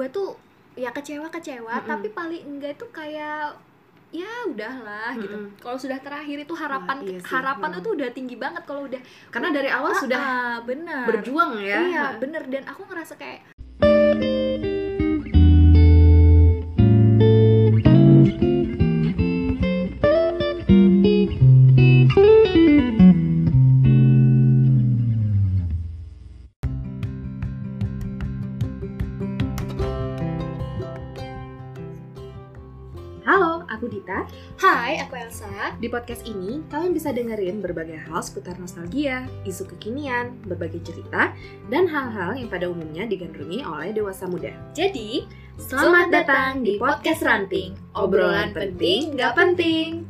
kedua tuh ya kecewa kecewa Mm-mm. tapi paling enggak itu kayak ya udahlah gitu Mm-mm. kalau sudah terakhir itu harapan Wah, iya sih. harapan Mm. tuh udah tinggi banget kalau udah karena dari awal Ah, sudah ah, bener berjuang ya iya bener dan aku ngerasa kayak Hai aku Elsa di podcast ini kalian bisa dengerin berbagai hal seputar nostalgia isu kekinian berbagai cerita dan hal-hal yang pada umumnya digandrungi oleh dewasa muda jadi Selamat datang di podcast Ranting. Obrolan penting nggak penting.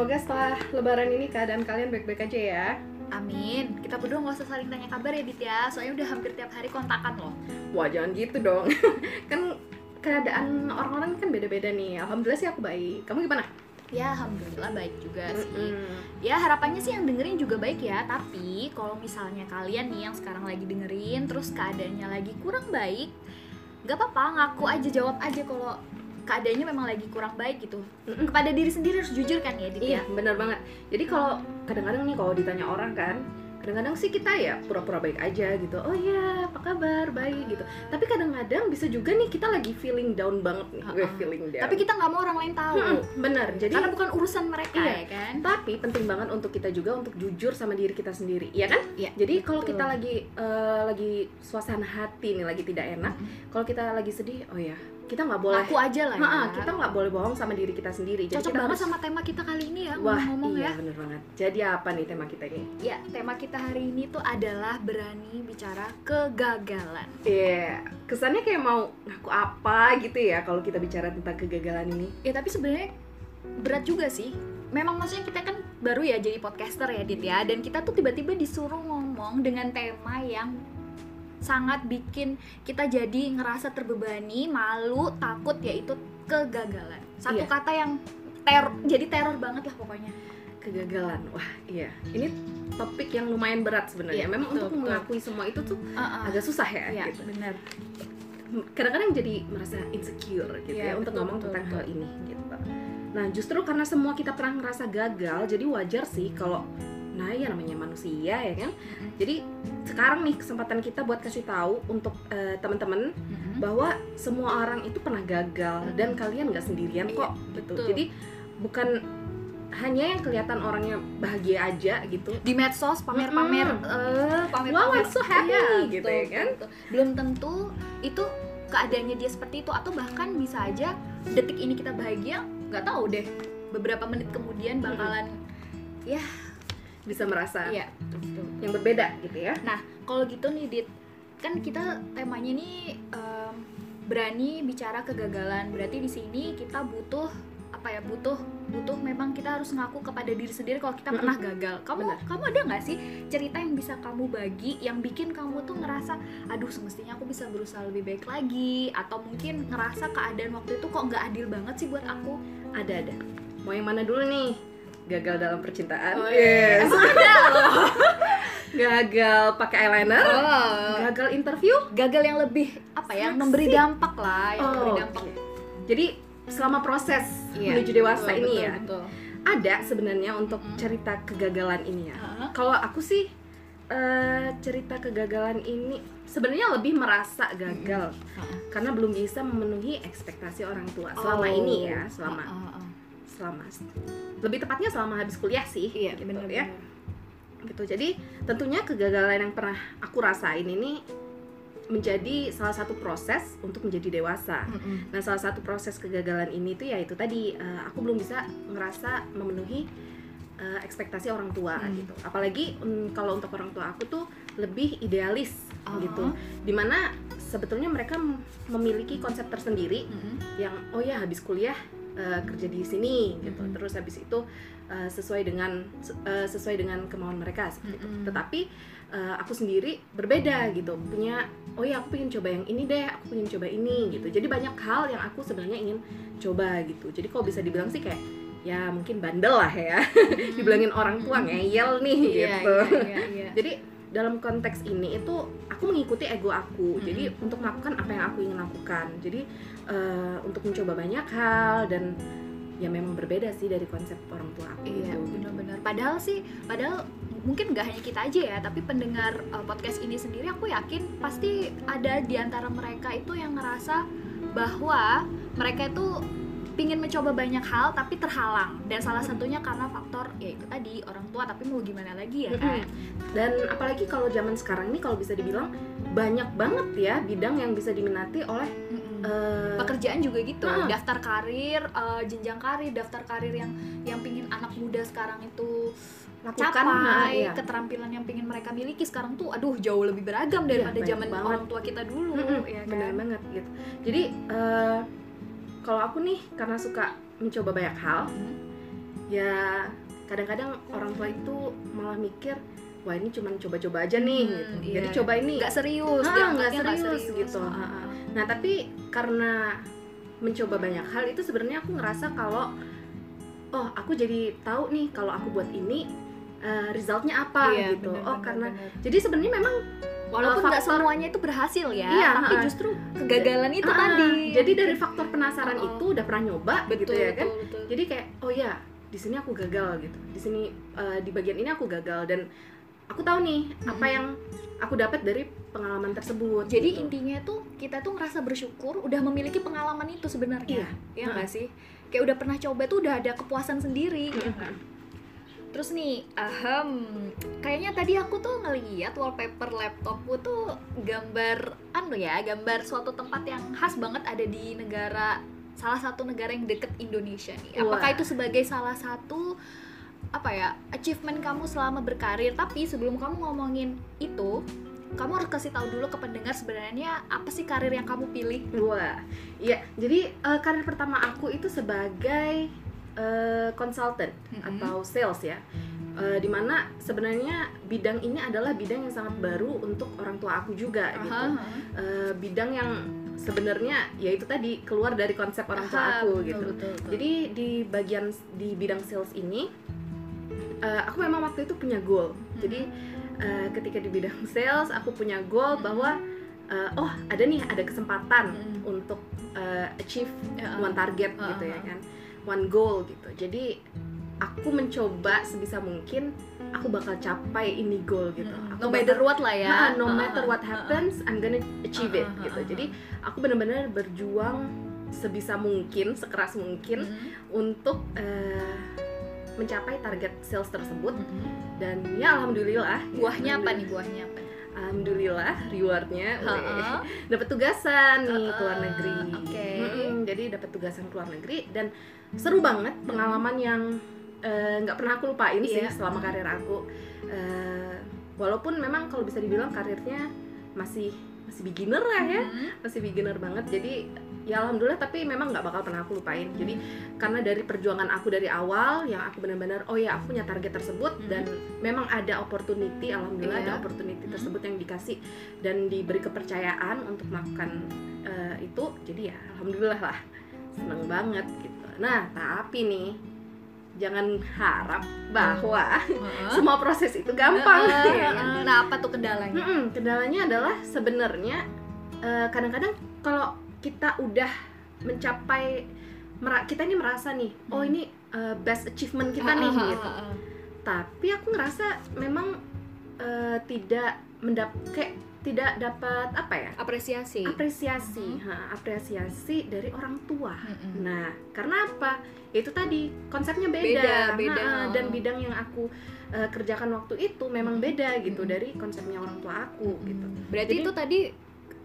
Semoga setelah lebaran ini keadaan kalian baik-baik aja ya. Amin kita berdua nggak usah saling tanya kabar ya Dit ya soalnya udah hampir tiap hari kontakan loh Wah, jangan gitu dong. kan keadaan orang-orang kan beda-beda nih. Alhamdulillah sih aku baik. Kamu gimana? ya alhamdulillah baik juga sih Mm-mm. ya harapannya sih yang dengerin juga baik ya tapi kalau misalnya kalian nih yang sekarang lagi dengerin terus keadaannya lagi kurang baik nggak apa-apa ngaku aja jawab aja kalau keadaannya memang lagi kurang baik gitu Mm-mm. kepada diri sendiri harus jujur kan ya Dit Iya, ya bener banget. Jadi kalau kadang-kadang nih kalau ditanya orang kan, kadang-kadang sih kita ya pura-pura baik aja gitu. Oh iya, apa kabar? Baik gitu. Tapi kadang-kadang bisa juga nih kita lagi feeling down banget nih. Gue Uh-uh. feeling down. tapi kita nggak mau orang lain tahu Mm-mm, bener. Jadi karena bukan urusan mereka Iya. ya kan tapi penting banget untuk kita juga untuk jujur sama diri kita sendiri, iya kan? Iya, Jadi kalau kita lagi eh, lagi suasana hati nih lagi tidak enak, kalau kita lagi sedih, oh ya kita nggak boleh. aku aja lah ya Ha-ha, kita nggak boleh bohong sama diri kita sendiri. Jadi cocok kita banget harus- sama tema kita kali ini ya Wah, ngomong iya ya bener banget. Jadi apa nih tema kita ini? ya tema kita hari ini tuh adalah berani bicara kegagalan Iya, kesannya kayak mau ngaku apa gitu ya kalau kita bicara tentang kegagalan ini. ya tapi sebenarnya berat juga sih memang maksudnya kita kan baru ya jadi podcaster ya Dit ya dan kita tuh tiba-tiba disuruh ngomong dengan tema yang sangat bikin kita jadi ngerasa terbebani malu takut yaitu kegagalan satu Iya. kata yang teror jadi teror banget lah pokoknya Kegagalan, wah iya. Ini topik yang lumayan berat sebenarnya. Iya, Memang betul, untuk betul. mengakui semua itu tuh Uh-uh. agak susah ya. Iya, gitu. benar Kadang-kadang jadi merasa insecure gitu Iya, ya untuk betul, ngomong betul, tentang betul. hal ini gitu. Nah justru karena semua kita pernah ngerasa gagal, jadi wajar sih kalau nah ya namanya manusia ya kan. Jadi sekarang nih kesempatan kita buat kasih tahu untuk eh, teman-teman Mm-mm. bahwa semua orang itu pernah gagal Mm-mm. dan kalian nggak sendirian Iya, kok gitu. betul. Jadi bukan hanya yang kelihatan orangnya bahagia aja gitu. di medsos pamer-pamer eh pamer-pamer Wow, I'm so happy, Iya, gitu betul, ya kan? betul, belum tentu itu keadaannya dia seperti itu atau bahkan bisa aja detik ini kita bahagia nggak tahu deh beberapa menit kemudian bakalan Bisa merasa iya betul. yang berbeda gitu ya. kalau gitu nih dit kan kita temanya ini em, berani bicara kegagalan berarti di sini kita butuh apa ya butuh butuh memang kita harus ngaku kepada diri sendiri kalau kita pernah gagal kamu Benar. kamu ada nggak sih cerita yang bisa kamu bagi yang bikin kamu tuh ngerasa aduh semestinya aku bisa berusaha lebih baik lagi atau mungkin ngerasa keadaan waktu itu kok nggak adil banget sih buat aku Ada ada. Mau yang mana dulu nih? Gagal dalam percintaan. Oh, Yes. iya. Ada loh gagal pakai eyeliner. oh, Gagal interview. gagal yang lebih apa ya memberi dampak lah yang memberi Oh, dampak oke. Jadi selama proses Iya, menuju dewasa Betul, ini betul, ya, betul. ada sebenarnya untuk Mm. cerita kegagalan ini ya. Hah? Kalau aku sih eh, cerita kegagalan ini sebenarnya lebih merasa gagal Heeh. karena belum bisa memenuhi ekspektasi orang tua selama Oh. ini ya, selama Heeh, heeh. Selama lebih tepatnya selama habis kuliah sih, iya gitu benar ya. Gitu. Jadi tentunya kegagalan yang pernah aku rasain ini menjadi salah satu proses untuk menjadi dewasa. Nah, salah satu proses kegagalan ini tuh ya itu tadi eh, aku belum bisa ngerasa memenuhi eh, ekspektasi orang tua Hmm. gitu. Apalagi mm, kalau untuk orang tua aku tuh lebih idealis Oh. gitu. Di mana sebetulnya mereka memiliki konsep tersendiri yang oh ya habis kuliah uh, kerja di sini gitu. Mm-mm. terus habis itu uh, sesuai dengan uh, sesuai dengan kemauan mereka seperti itu. Mm-mm. tetapi uh, aku sendiri berbeda gitu. Punya oh ya aku pengen coba yang ini deh aku pengen coba ini gitu. Jadi banyak hal yang aku sebenarnya ingin coba gitu. Jadi kalau bisa dibilang sih kayak ya mungkin bandel lah ya. Dibilangin orang tua ngeyel nih Iya, gitu. iya, iya, iya. jadi dalam konteks ini itu aku mengikuti ego aku Mm-mm. jadi untuk melakukan apa yang aku ingin lakukan jadi eh, untuk mencoba banyak hal dan ya memang berbeda sih dari konsep orang tua aku Iya gitu. benar-benar. Padahal sih, padahal mungkin nggak hanya kita aja ya, tapi pendengar uh, podcast ini sendiri aku yakin pasti ada di antara mereka itu yang ngerasa bahwa mereka itu pingin mencoba banyak hal tapi terhalang. Dan salah satunya karena faktor ya itu tadi orang tua tapi mau gimana lagi ya kan? Dan apalagi kalau zaman sekarang ini kalau bisa dibilang banyak banget ya bidang yang bisa diminati oleh eh, pekerjaan juga gitu. Ah. daftar karir uh, jenjang karir daftar karir yang yang pingin anak muda sekarang itu lakukan capai nah, iya. keterampilan yang pingin mereka miliki sekarang tuh aduh jauh lebih beragam daripada banyak zaman banget. orang tua kita dulu Mm-mm, ya bener kan? banget gitu. Jadi eh, kalau aku nih karena suka mencoba banyak hal Hmm. ya kadang-kadang orang tua itu malah mikir wah ini cuma coba-coba aja nih Hmm, gitu iya. jadi coba ini nggak serius Ah, nggak serius gitu. Ah. Ah, nah tapi karena mencoba banyak hal itu sebenarnya aku ngerasa kalau oh aku jadi tahu nih kalau aku buat ini eh, resultnya apa Iya, gitu bener, oh bener, karena bener. jadi sebenarnya memang walaupun uh, nggak semuanya itu berhasil ya Iya, tapi ah. justru kegagalan itu Ah, tadi jadi dari faktor penasaran oh. itu udah pernah nyoba betul gitu ya kan betul, betul. jadi kayak oh ya di sini aku gagal gitu di sini eh, di bagian ini aku gagal dan aku tahu nih apa Mm-mm. yang aku dapat dari pengalaman tersebut jadi gitu. intinya tuh kita tuh ngerasa bersyukur udah memiliki pengalaman itu sebenarnya Iya. ya nggak sih kayak udah pernah coba tuh udah ada kepuasan sendiri ya Mm-mm. kan Terus nih, ahem, kayaknya tadi aku tuh ngeliat wallpaper laptopku tuh gambar anu ya, gambar suatu tempat yang khas banget ada di negara salah satu negara yang deket Indonesia nih. Apakah Wah. itu sebagai salah satu apa ya achievement kamu selama berkarir? Tapi sebelum kamu ngomongin itu, kamu harus kasih tahu dulu ke pendengar sebenarnya apa sih karir yang kamu pilih? Wah, iya. Jadi eh, karir pertama aku itu sebagai eh, consultant Mm-mm. atau sales ya. Eh, di mana sebenarnya bidang ini adalah bidang yang sangat baru untuk orang tua aku juga gitu. Aha, Eh, bidang yang sebenarnya ya itu tadi keluar dari konsep orang tua aha, aku betul, gitu. betul, betul. Jadi di bagian di bidang sales ini eh, aku memang waktu itu punya goal. Jadi eh, ketika di bidang sales aku punya goal Hmm. bahwa eh, oh ada nih ada kesempatan Hmm. untuk eh, achieve Ya, one target Ah, gitu ya ah. kan, one goal gitu. Jadi aku mencoba sebisa mungkin aku bakal capai ini goal gitu. Aku no matter what lah ya. Ha, no matter ha, what ha, ha. happens, I'm gonna achieve it gitu. Jadi aku benar-benar berjuang sebisa mungkin, sekeras mungkin Mm. untuk eh, mencapai target sales tersebut Mm-mm. dan ya alhamdulillah. ya, Buahnya apa nih? alhamdulillah. Buahnya apa? Alhamdulillah rewardnya dapat tugasan nih Ha-ha, ke luar negeri. oke. Mm-mm, jadi dapat tugasan ke luar negeri dan seru banget pengalaman yang eh, nggak pernah aku lupain sih Iya. selama karir aku. Eh, walaupun memang kalau bisa dibilang karirnya masih masih beginner lah ya, Mm. masih beginner banget. Jadi ya alhamdulillah tapi memang nggak bakal pernah aku lupain. Jadi karena dari perjuangan aku dari awal yang aku benar-benar oh ya aku punya target tersebut Hmm. dan memang ada opportunity alhamdulillah Iya. ada opportunity Hmm. tersebut yang dikasih dan diberi kepercayaan untuk melakukan eh, itu jadi ya alhamdulillah lah seneng banget gitu nah tapi nih jangan harap bahwa Heeh. semua proses itu gampang Heeh, ya. Nah, apa tuh kendalanya? Mm-mm, kendalanya adalah sebenarnya eh, kadang-kadang kalau kita udah mencapai kita ini merasa nih oh Hmm. ini eh, best achievement kita nih Heeh, gitu tapi aku ngerasa memang eh, tidak mendap kayak tidak dapat apa ya Apresiasi. apresiasi ha, apresiasi dari orang tua Mm-mm. nah karena apa itu tadi konsepnya beda, Beda, beda. Ha, dan bidang yang aku eh, kerjakan waktu itu memang beda gitu Mm-mm. dari konsepnya orang tua aku gitu Berarti Jadi- itu tadi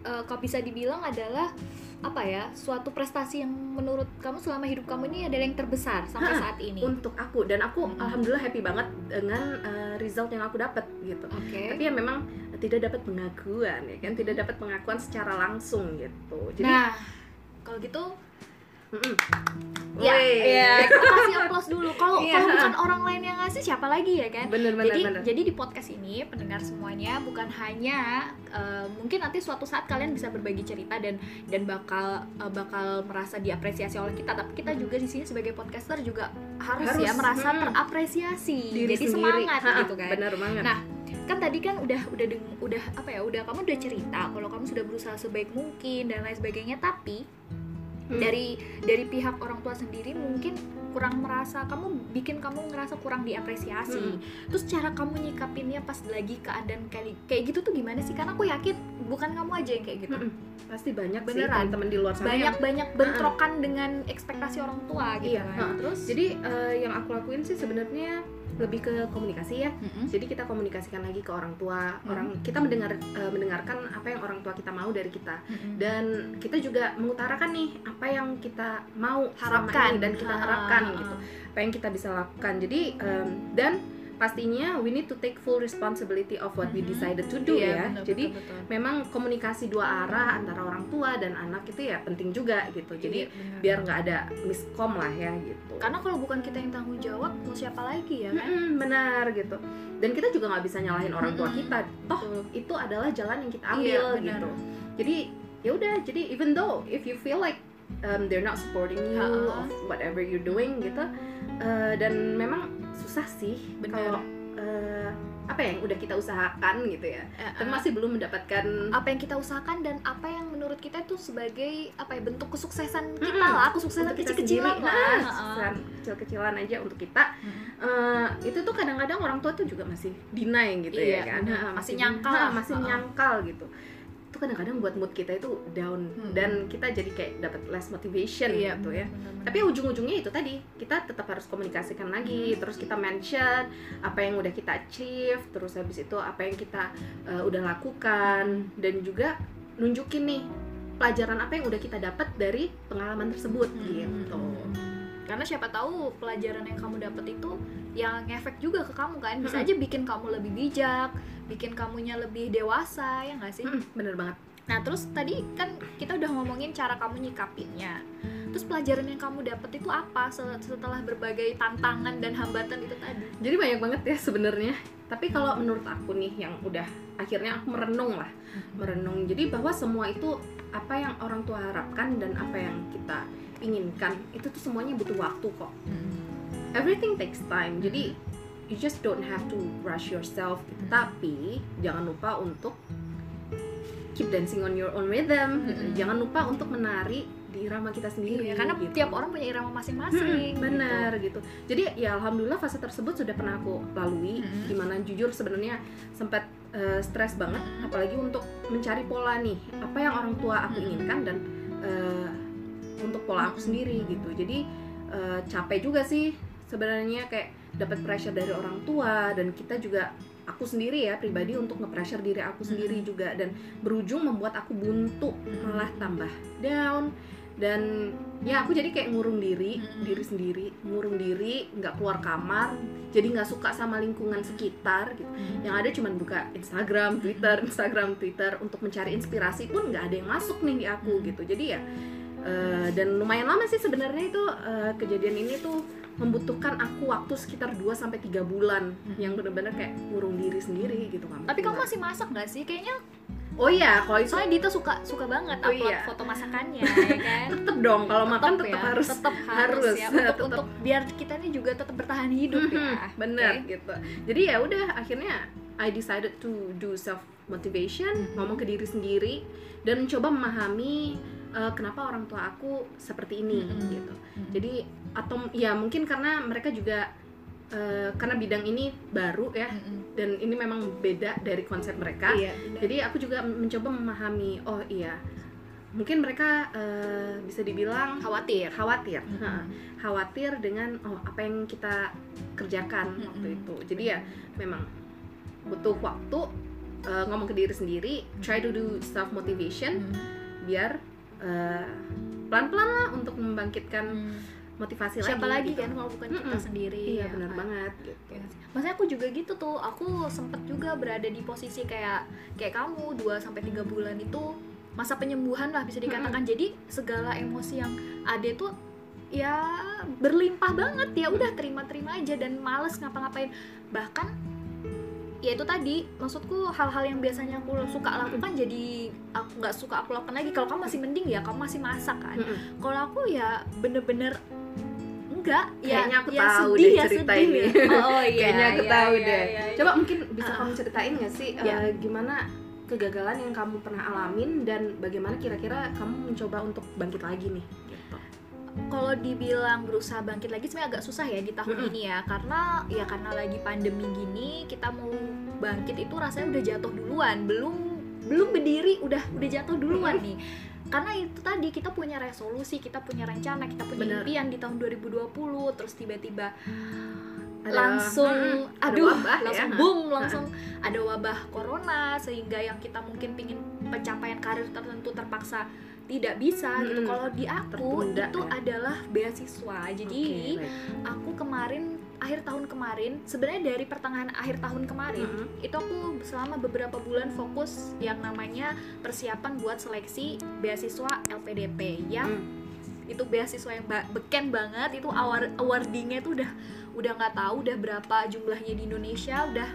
kalau bisa dibilang adalah apa ya suatu prestasi yang menurut kamu selama hidup kamu ini adalah yang terbesar sampai Ha, saat ini. untuk aku dan aku Mm-mm. alhamdulillah happy banget dengan eh, result yang aku dapat gitu Oke. tapi ya memang tidak dapat pengakuan ya kan tidak dapat pengakuan secara langsung gitu jadi Nah, kalau gitu. Ya, Weh. ya, kita kasih applause dulu. Kalau Iya. kalau bukan orang lain yang ngasih siapa lagi ya kan? bener bener jadi bener jadi di podcast ini pendengar semuanya bukan hanya eh, mungkin nanti suatu saat kalian bisa berbagi cerita dan dan bakal eh, bakal merasa diapresiasi oleh kita tapi kita juga di sini sebagai podcaster juga harus, Harus, ya merasa mm. terapresiasi Diri jadi sendiri. semangat Ha-ha, gitu kan bener banget Nah, kan tadi kan udah udah deng- udah apa ya udah kamu udah cerita kalau kamu sudah berusaha sebaik mungkin dan lain sebagainya tapi Hmm. dari dari pihak orang tua sendiri mungkin kurang merasa kamu bikin kamu ngerasa kurang diapresiasi Hmm. terus cara kamu nyikapinnya pas lagi keadaan kayak kayak gitu tuh gimana sih karena aku yakin bukan kamu aja yang kayak gitu Mm-mm. pasti banyak sih Beneran. teman-teman di luar sana banyak yang banyak bentrokan dengan ekspektasi orang tua gitu Iya, kan terus jadi eh, yang aku lakuin sih sebenarnya lebih ke komunikasi ya Mm-mm. jadi kita komunikasikan lagi ke orang tua Hmm. orang kita mendengar eh, mendengarkan apa yang orang tua kita mau dari kita Mm-mm. dan kita juga mengutarakan nih apa yang kita mau harapkan ini dan kita Ha, harapkan ha. gitu apa yang kita bisa lakukan jadi em, dan pastinya we need to take full responsibility of what we Mhm. decided to do Iya, ya bener, jadi betul, betul. memang komunikasi dua arah antara orang tua dan anak itu ya penting juga gitu jadi Iya, bener. biar nggak ada miskom lah ya gitu karena kalau bukan kita yang tanggung jawab mau siapa lagi ya kan Mm-mm, benar gitu dan kita juga nggak bisa nyalahin orang tua kita toh Betul. itu adalah jalan yang kita Iya, ambil benar. gitu jadi ya udah jadi even though if you feel like um, they're not supporting you of whatever you're doing gitu uh, dan memang susah sih Benar. kalau uh, apa yang udah kita usahakan gitu ya Eh, tapi eh, masih belum mendapatkan apa yang kita usahakan dan apa yang menurut kita itu sebagai apa ya bentuk kesuksesan kita Mm-mm. lah kesuksesan kecil-kecilan lah Nah, kesuksesan kecil-kecilan aja untuk kita. Eh, itu tuh kadang-kadang orang tua tuh juga masih deny gitu Iya, ya kan benar. Ha, Masih nyangkal lah. masih nyangkal gitu itu kadang-kadang buat mood kita itu down Hmm. dan kita jadi kayak dapat less motivation Iya, gitu ya benar-benar. tapi ujung-ujungnya itu tadi kita tetap harus komunikasikan lagi Hmm. terus kita mention apa yang udah kita achieve terus habis itu apa yang kita eh, udah lakukan dan juga nunjukin nih pelajaran apa yang udah kita dapat dari pengalaman tersebut Hmm. gitu karena siapa tahu pelajaran yang kamu dapat itu yang ngefek juga ke kamu kan bisa Mm-mm. aja bikin kamu lebih bijak bikin kamunya lebih dewasa ya nggak sih? Mm-mm, bener banget. Nah terus tadi kan kita udah ngomongin cara kamu nyikapinnya. Terus pelajaran yang kamu dapat itu apa se- setelah berbagai tantangan dan hambatan itu tadi? Jadi banyak banget ya sebenarnya. Tapi kalau menurut aku nih yang udah akhirnya aku merenung lah. Merenung. Jadi bahwa semua itu apa yang orang tua harapkan dan apa yang kita inginkan itu tuh semuanya butuh waktu kok. Everything takes time. Jadi you just don't have to rush yourself gitu. Hmm. tapi jangan lupa untuk keep dancing on your own rhythm gitu. Hmm. jangan lupa untuk menari di irama kita sendiri Iya, karena gitu. tiap orang punya irama masing-masing Hmm, benar gitu. Jadi ya alhamdulillah fase tersebut sudah pernah aku lalui. Hmm. Di mana jujur sebenarnya sempat eh, stres banget, Hmm. apalagi untuk mencari pola nih apa yang orang tua aku Hmm. inginkan dan eh, untuk pola aku Hmm. sendiri gitu. Jadi eh, capek juga sih sebenarnya kayak dapat pressure dari orang tua dan kita juga aku sendiri ya pribadi untuk nge-pressure diri aku sendiri Hmm. juga dan berujung membuat aku buntu malah tambah down. Dan ya aku jadi kayak ngurung diri Mm-mm. diri sendiri ngurung diri nggak keluar kamar jadi nggak suka sama lingkungan sekitar gitu. Yang ada cuman buka Instagram Twitter Instagram Twitter untuk mencari inspirasi pun nggak ada yang masuk nih di aku gitu. Jadi ya eh, dan lumayan lama sih sebenarnya itu eh, kejadian ini tuh membutuhkan aku waktu sekitar 2 sampai tiga bulan Mm. yang benar-benar kayak ngurung diri sendiri gitu kan tapi kamu masih masak nggak sih kayaknya oh iya kalau itu soalnya Dita suka suka banget Oh, upload iya. foto masakannya ya kan tetep dong kalau makan Tetep tetap ya, harus tetep harus, harus, ya untuk tetep. untuk biar kita ini juga tetap bertahan hidup ya Mhm, bener Oke. gitu jadi ya udah akhirnya I decided to do self motivation Mhm. ngomong ke diri sendiri dan mencoba memahami uh, kenapa orang tua aku seperti ini Mhm. gitu jadi atau ya mungkin karena mereka juga uh, karena bidang ini baru ya Mhm. dan ini memang beda dari konsep mereka iya benar. jadi aku juga mencoba memahami oh iya mungkin mereka uh, bisa dibilang khawatir khawatir Mhm. Ha, khawatir dengan oh apa yang kita kerjakan Mm-mm. waktu itu jadi ya memang butuh waktu uh, ngomong ke diri sendiri try to do self motivation Mhm. biar uh, pelan-pelan lah untuk membangkitkan Mhm. motivasi siapa lagi gitu. kan kalau bukan kita Mm-mm. sendiri iya ya benar kan? banget gitu. Ya? Maksudnya aku juga gitu tuh, aku sempet juga berada di posisi kayak kayak kamu 2 sampai 3 bulan itu masa penyembuhan lah bisa dikatakan jadi segala emosi yang ada tuh ya berlimpah banget ya udah terima-terima aja dan males ngapa-ngapain bahkan ya itu tadi maksudku hal-hal yang biasanya aku suka lakukan jadi aku nggak suka aku lakukan lagi kalau kamu masih mending ya kamu masih masak kan kalau aku ya bener-bener enggak ya Kayaknya aku ya tahu sedih deh ya cerita sedih ini. ya. oh iya Kayaknya aku iya, tahu iya, deh. iya, iya. Coba mungkin bisa Ah. kamu ceritain nggak sih Ya. eh, gimana kegagalan yang kamu pernah alamin dan bagaimana kira-kira kamu mencoba untuk bangkit lagi nih? Kalau dibilang berusaha bangkit lagi sebenarnya agak susah ya di tahun ini ya. Karena ya karena lagi pandemi gini kita mau bangkit itu rasanya udah jatuh duluan. Belum belum berdiri udah udah jatuh duluan nih. Karena itu tadi kita punya resolusi kita punya rencana kita punya Bener. impian di tahun 2020 terus tiba-tiba Ada- langsung. Ada aduh wabah ya. langsung boom langsung ada wabah corona sehingga yang kita mungkin pingin pencapaian karir tertentu terpaksa tidak bisa gitu Mm-mm. kalau di aku Tertunda, itu ya. adalah beasiswa jadi baik. aku kemarin akhir tahun kemarin sebenarnya dari pertengahan akhir tahun kemarin Mm-mm. itu aku selama beberapa bulan fokus yang namanya persiapan buat seleksi beasiswa LPDP yang Mm. itu beasiswa yang ba- beken banget itu award awardingnya tuh udah udah nggak tahu udah berapa jumlahnya di Indonesia udah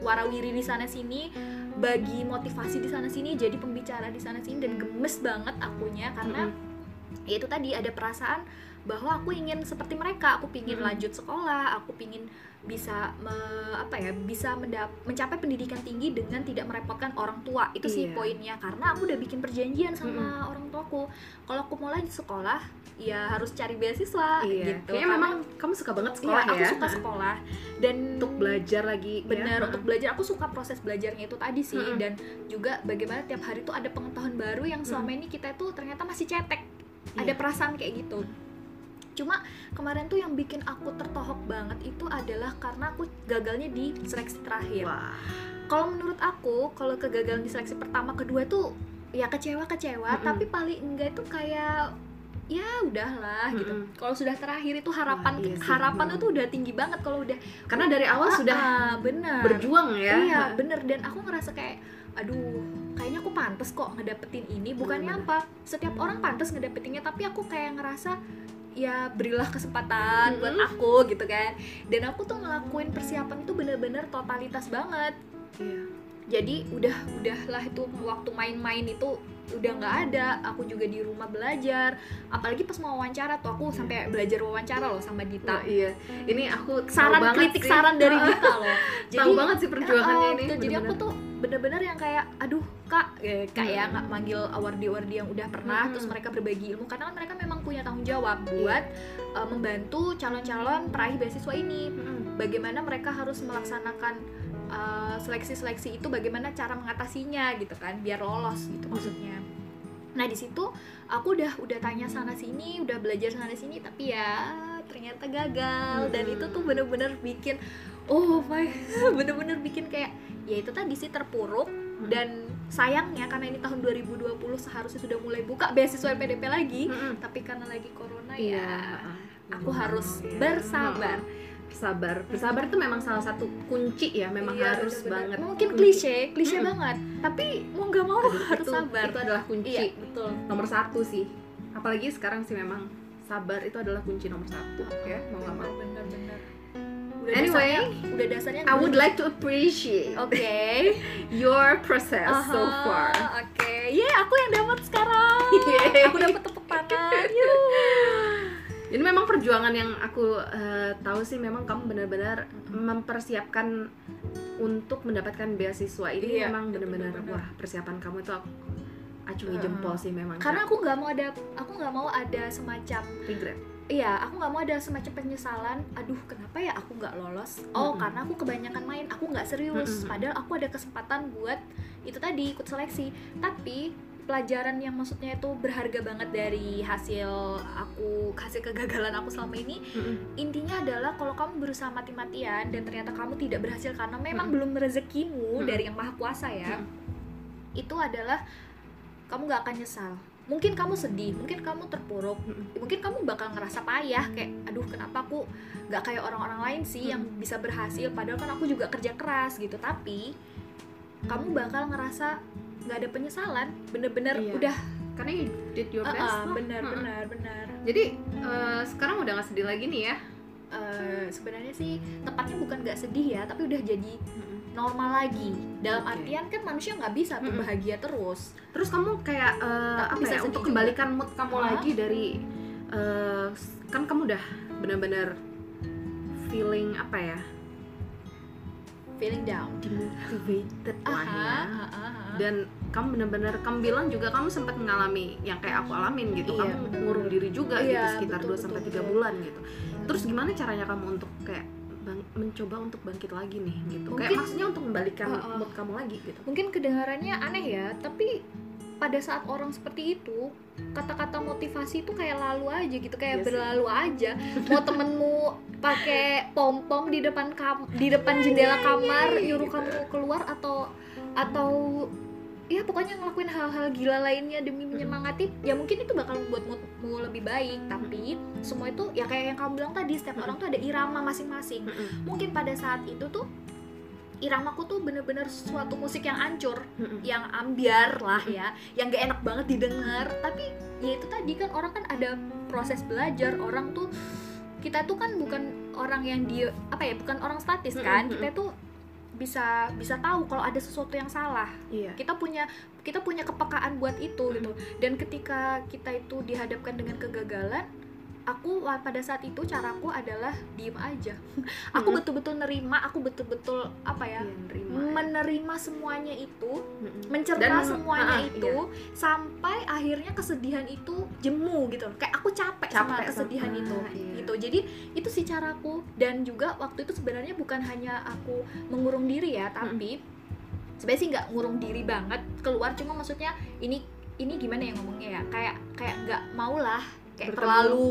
warawiri di sana sini bagi motivasi di sana sini jadi pembicara di sana sini dan gemes banget akunya karena Mm-mm. ya itu tadi ada perasaan bahwa aku ingin seperti mereka aku pingin Mm-mm. lanjut sekolah aku pingin bisa me- apa ya bisa mendap- mencapai pendidikan tinggi dengan tidak merepotkan orang tua itu sih Iya. poinnya karena aku udah bikin perjanjian sama orang tuaku kalau aku mau lanjut sekolah ya harus cari beasiswa Iya. gitu Kayaknya memang kamu suka banget sekolah iya, aku ya. suka sekolah dan Untuk belajar lagi. benar ya. untuk belajar aku suka proses belajarnya itu tadi sih Mm-mm. dan juga bagaimana tiap hari tuh ada pengetahuan baru yang selama ini kita tuh ternyata masih cetek ada Iya. perasaan kayak gitu cuma kemarin tuh yang bikin aku tertohok banget itu adalah karena aku gagalnya di seleksi terakhir kalau menurut aku kalau kegagalan di seleksi pertama kedua tuh ya kecewa kecewa Mm-mm. tapi paling enggak itu kayak ya udahlah gitu Mm-mm. kalau sudah terakhir itu harapan Wah, iya sih, harapan itu udah tinggi banget kalau udah Karena dari awal Ah, sudah ah, benar berjuang ya. Iya bener dan aku ngerasa kayak aduh kayaknya aku pantas kok ngedapetin ini bukannya Bener. apa setiap orang pantas ngedapetinnya tapi aku kayak ngerasa ya berilah kesempatan buat Mm-mm. aku gitu kan dan aku tuh ngelakuin persiapan itu bener-bener totalitas banget Iya. jadi udah udahlah itu waktu main-main itu udah nggak ada aku juga di rumah belajar apalagi pas mau wawancara tuh aku sampai belajar wawancara loh sama Dita Oh, iya. Ini aku saran kritik sih. saran dari Dita loh tahu banget sih perjuangannya Ah, ini. betul. jadi aku tuh bener-bener yang kayak aduh kak eh, ya Hmm. nggak manggil awardi-awardi yang udah pernah Hmm. terus mereka berbagi ilmu karena kan mereka memang punya tanggung jawab Iya. buat eh, membantu calon-calon peraih beasiswa ini Mm-mm. bagaimana mereka harus melaksanakan eh, seleksi-seleksi itu bagaimana cara mengatasinya gitu kan biar lolos gitu maksudnya nah di situ aku udah udah tanya sana sini udah belajar sana sini tapi ya ternyata gagal dan Hmm. itu tuh bener-bener bikin oh my bener-bener bikin kayak ya itu tadi sih terpuruk dan sayangnya karena ini tahun 2020 seharusnya sudah mulai buka beasiswa PDP lagi Mm-mm. tapi karena lagi corona Iya. ya aku harus Iya. bersabar Bersabar. Bersabar itu memang salah satu kunci ya, memang Iya, harus bener-bener. banget. mungkin Kunci. klise klise Mm-mm. banget tapi mau nggak mau Aduh, harus itu, sabar Itu adalah kunci iya betul nomor satu sih. Apalagi sekarang sih memang sabar itu adalah kunci nomor satu ya, mau nggak mau. Udah Anyway, dasarnya, udah dasarnya I would like to appreciate oke. your process so Aha, far. oke. Ya aku yang dapat sekarang. Yeay. aku dapat tepuk tangan. Ini memang perjuangan yang aku eh, tahu sih memang kamu benar-benar mempersiapkan untuk mendapatkan beasiswa ini Iya, memang benar-benar wah persiapan kamu itu aku acungi Uh, jempol sih memang karena aku nggak mau ada aku nggak mau ada semacam regret. Iya aku nggak mau ada semacam penyesalan aduh kenapa ya aku nggak lolos oh Mm-mm. karena aku kebanyakan main aku nggak serius Mm-mm. padahal aku ada kesempatan buat itu tadi ikut seleksi tapi pelajaran yang maksudnya itu berharga banget dari hasil aku hasil kegagalan aku selama ini Mm-mm. intinya adalah kalau kamu berusaha mati-matian dan ternyata kamu tidak berhasil karena memang Mm. belum rezekimu Mm. dari yang maha kuasa ya Mm. itu adalah kamu gak akan nyesal mungkin kamu sedih mungkin kamu terpuruk mungkin kamu bakal ngerasa payah kayak aduh kenapa aku gak kayak orang-orang lain sih yang bisa berhasil? Padahal kan aku juga kerja keras gitu. Tapi kamu bakal ngerasa nggak ada penyesalan bener-bener Iya. udah. Karena you did your uh, best uh, lah. Mm-mm. benar benar jadi eh, sekarang udah nggak sedih lagi nih ya? Eh, sebenarnya sih tepatnya bukan nggak sedih ya tapi udah jadi normal lagi dalam Oke. artian kan manusia nggak bisa tuh Mm-mm. bahagia terus terus kamu kayak Tapi apa bisa ya untuk juga. kembalikan mood kamu Hah? lagi dari eh, kan kamu udah benar-benar feeling apa ya feeling down demotivated lah ya dan kamu benar-benar kamu bilang juga kamu sempat mengalami yang kayak aku alamin gitu Iya, kamu ngurung diri juga Iya, gitu sekitar betul, 2 sampai betul, 3 betul. bulan gitu terus gimana caranya kamu untuk kayak bang- mencoba untuk bangkit lagi nih gitu kayak Mungkin- maksudnya untuk membalikan Uh, uh. mood kamu lagi gitu mungkin kedengarannya aneh ya tapi pada saat orang seperti itu kata-kata motivasi itu kayak lalu aja gitu kayak Iya sih. berlalu aja mau temenmu pakai pom pom di depan kam di depan jendela kamar iya, nyuruh gitu. kamu keluar atau atau ya pokoknya ngelakuin hal-hal gila lainnya demi menyemangati ya mungkin itu bakal membuat moodmu lebih baik tapi semua itu ya kayak yang kamu bilang tadi setiap orang tuh ada irama masing-masing Mm-mm. mungkin pada saat itu tuh iramaku tuh bener-bener suatu musik yang ancur yang ambiar lah ya, yang gak enak banget didengar. Tapi ya itu tadi kan orang kan ada proses belajar. Orang tuh kita tuh kan bukan orang yang dia apa ya, bukan orang statis kan. Kita tuh bisa bisa tahu kalau ada sesuatu yang salah. iya Kita punya kita punya kepekaan buat itu gitu. Dan ketika kita itu dihadapkan dengan kegagalan, aku pada saat itu caraku adalah diem aja. aku Mm-mm. betul-betul nerima, aku betul-betul apa ya? Iya, nerima menerima semuanya itu, Mm-mm. mencerna Dan- semuanya ah, itu sampai akhirnya kesedihan itu jemu gitu. Kayak aku capek, sama Capek kesedihan sama- itu iya. gitu. Jadi itu sih caraku dan juga waktu itu sebenarnya bukan hanya aku mengurung diri ya, tapi sebenarnya sih nggak ngurung diri banget keluar cuma maksudnya ini ini gimana ya ngomongnya ya kayak kayak nggak mau lah kayak Bertemu. terlalu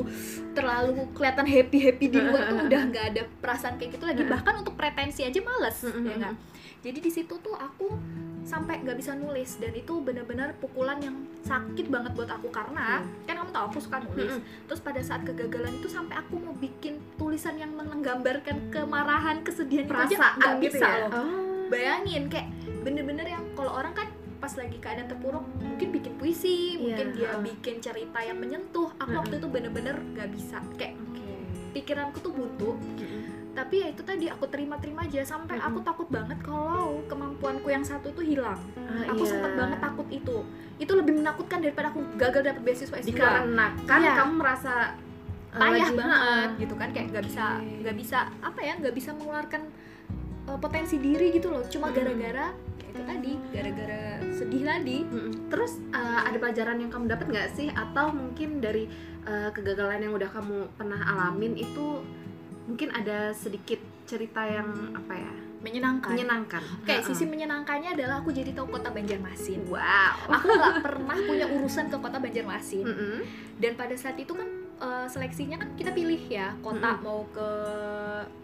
terlalu kelihatan happy happy di luar tuh udah nggak ada perasaan kayak gitu lagi. Bahkan untuk pretensi aja males ya nggak? Jadi di situ tuh aku sampai nggak bisa nulis dan itu benar-benar pukulan yang sakit banget buat aku karena kan kamu tahu aku suka nulis. Mm-mm. terus pada saat kegagalan itu sampai aku mau bikin tulisan yang menggambarkan kemarahan kesedihan itu aja perasaan nggak gitu bisa ya? loh. Oh. bayangin kayak bener-bener yang kalau orang kan pas lagi keadaan terpuruk mungkin bikin puisi Iya, mungkin dia heeh. bikin cerita yang menyentuh. Aku waktu itu bener-bener nggak bisa. Kayak Oke. pikiranku tuh Mm-mm. tapi ya itu tadi aku terima-terima aja. Sampai aku takut banget kalau kemampuanku yang satu itu hilang. Ah, aku iya. sempet banget takut itu. Itu lebih menakutkan daripada aku gagal dapet beasiswa S2 dikarenakan Iya. kamu merasa uh, payah lagi- banget gitu kan. Kayak nggak bisa nggak bisa apa ya nggak bisa mengeluarkan uh, potensi diri gitu loh. Cuma gara-gara itu tadi gara-gara sedih tadi Mm-mm. Terus uh, ada pelajaran yang kamu dapat nggak sih? Atau mungkin dari uh, kegagalan yang udah kamu pernah alamin itu mungkin ada sedikit cerita yang apa ya menyenangkan menyenangkan? Oke, Ha-ha. sisi menyenangkannya adalah aku jadi tahu kota Banjarmasin. wow. Aku nggak pernah punya urusan ke kota Banjarmasin. Mm-mm. Dan pada saat itu kan eh, seleksinya kan kita pilih ya kota Mm-mm. mau ke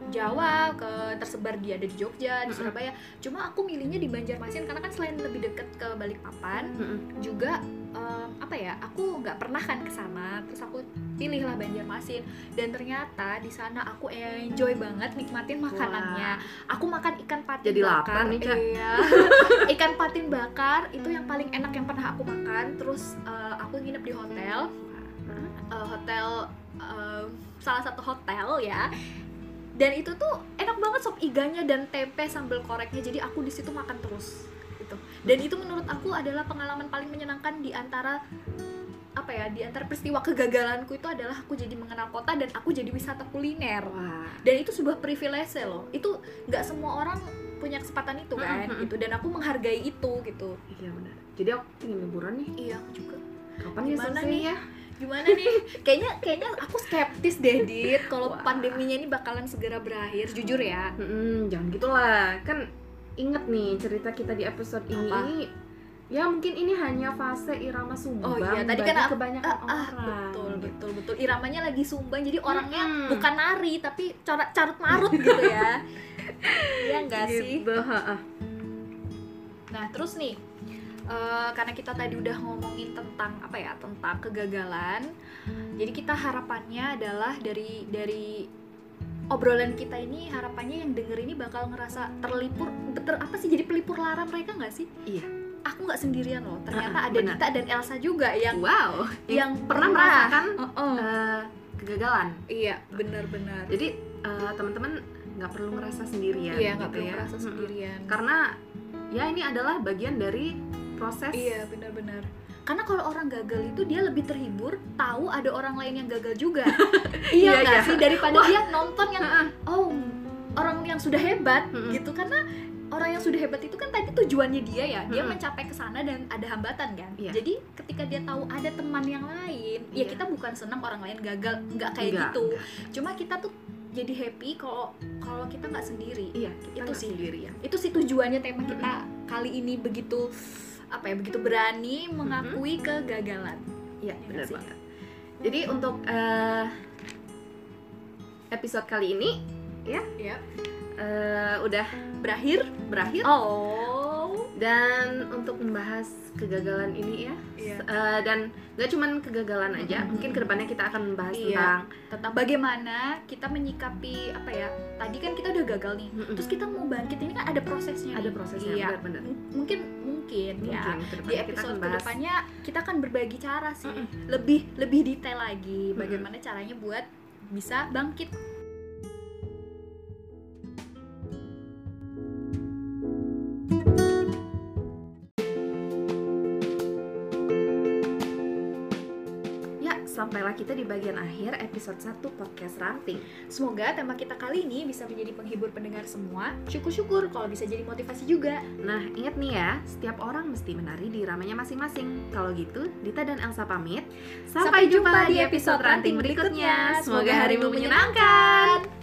Jawa, ke tersebar dia ada di Jogja, di Mm-mm. Surabaya. Cuma aku milihnya di Banjarmasin karena kan selain lebih dekat ke Balikpapan, Mm-mm. juga em, apa ya? Aku nggak pernah kan ke sana. Terus aku pilihlah Banjarmasin dan ternyata di sana aku enjoy banget nikmatin makanannya. Aku makan ikan patin Jadi bakar. lapar nih, Kak. Iya. ikan patin bakar itu yang paling enak yang pernah aku makan. Terus eh, aku nginep di hotel eh, hotel eh, salah satu hotel ya dan itu tuh enak banget sop iganya dan tempe sambal koreknya jadi aku di situ makan terus gitu dan itu menurut aku adalah pengalaman paling menyenangkan di antara apa ya di antara peristiwa kegagalanku itu adalah aku jadi mengenal kota dan aku jadi wisata kuliner Wah. dan itu sebuah privilege loh itu nggak semua orang punya kesempatan itu kan Mm-mm. gitu dan aku menghargai itu gitu Iya benar. Jadi aku ingin liburan nih. iya aku juga Kapan ya selesai nih? ya? Gimana nih kayaknya kayaknya aku skeptis deh dit kalau Wah. pandeminya ini bakalan segera berakhir jujur ya Mm-mm, jangan gitulah. Kan inget nih cerita kita di episode ini. Apa? ini ya mungkin ini hanya fase irama sumbang Oh iya, tadi bagi kan aku- kebanyakan ah, ah, orang. betul betul betul iramanya lagi sumbang jadi orangnya bukan nari tapi corak carut marut gitu ya iya enggak sih Gitu, ha-ha. nah terus nih eh, karena kita tadi udah ngomongin tentang apa ya tentang kegagalan jadi kita harapannya adalah dari dari obrolan kita ini harapannya yang denger ini bakal ngerasa terlipur ter, apa sih jadi pelipur lara mereka nggak sih Iya. aku nggak sendirian loh ternyata Uh-uh, ada benar. Dita dan Elsa juga yang wow yang pernah merasakan Uh-uh. eh, kegagalan iya benar-benar jadi eh, teman-teman nggak perlu ngerasa sendirian iya nggak gitu perlu ya. Mm-mm. sendirian karena ya ini adalah bagian dari proses iya benar-benar karena kalau orang gagal itu dia lebih terhibur tahu ada orang lain yang gagal juga iya Iya, nggak iya. sih daripada Wah. dia nonton yang oh orang yang sudah hebat Mm-mm. gitu karena orang yang sudah hebat itu kan tadi tujuannya dia ya dia Mm-mm. mencapai ke sana dan ada hambatan kan Iya. jadi ketika dia tahu ada teman yang lain ya Iya. kita bukan senang orang lain gagal nggak kayak Enggak, gitu enggak. cuma kita tuh jadi happy kalau kalau kita nggak sendiri iya kita Itu sih. sendirian itu sih tujuannya tema kita kali ini begitu apa ya begitu berani mengakui kegagalan. Iya Iya benar sih. banget. Jadi untuk eh, episode kali ini ya eh, udah berakhir berakhir. Oh dan untuk membahas kegagalan ini ya Iya. eh, dan nggak cuman kegagalan aja Mm-mm. mungkin ke depannya kita akan membahas Iya. tentang tentang bagaimana kita menyikapi apa ya tadi kan kita udah gagal nih Mm-mm. terus kita mau bangkit ini kan ada prosesnya ada prosesnya iya. benar-benar M- mungkin mungkin, ya mungkin di kita episode bahas ke depannya kita akan berbagi cara sih Mm-mm. lebih lebih detail lagi bagaimana caranya buat bisa bangkit kita di bagian akhir episode 1 podcast ranting semoga tema kita kali ini bisa menjadi penghibur pendengar semua syukur-syukur kalau bisa jadi motivasi juga Nah, ingat nih ya, setiap orang mesti menari di ramanya masing-masing. Kalau gitu, Dita dan Elsa pamit. Sampai, jumpa di episode ranting berikutnya. Semoga harimu menyenangkan.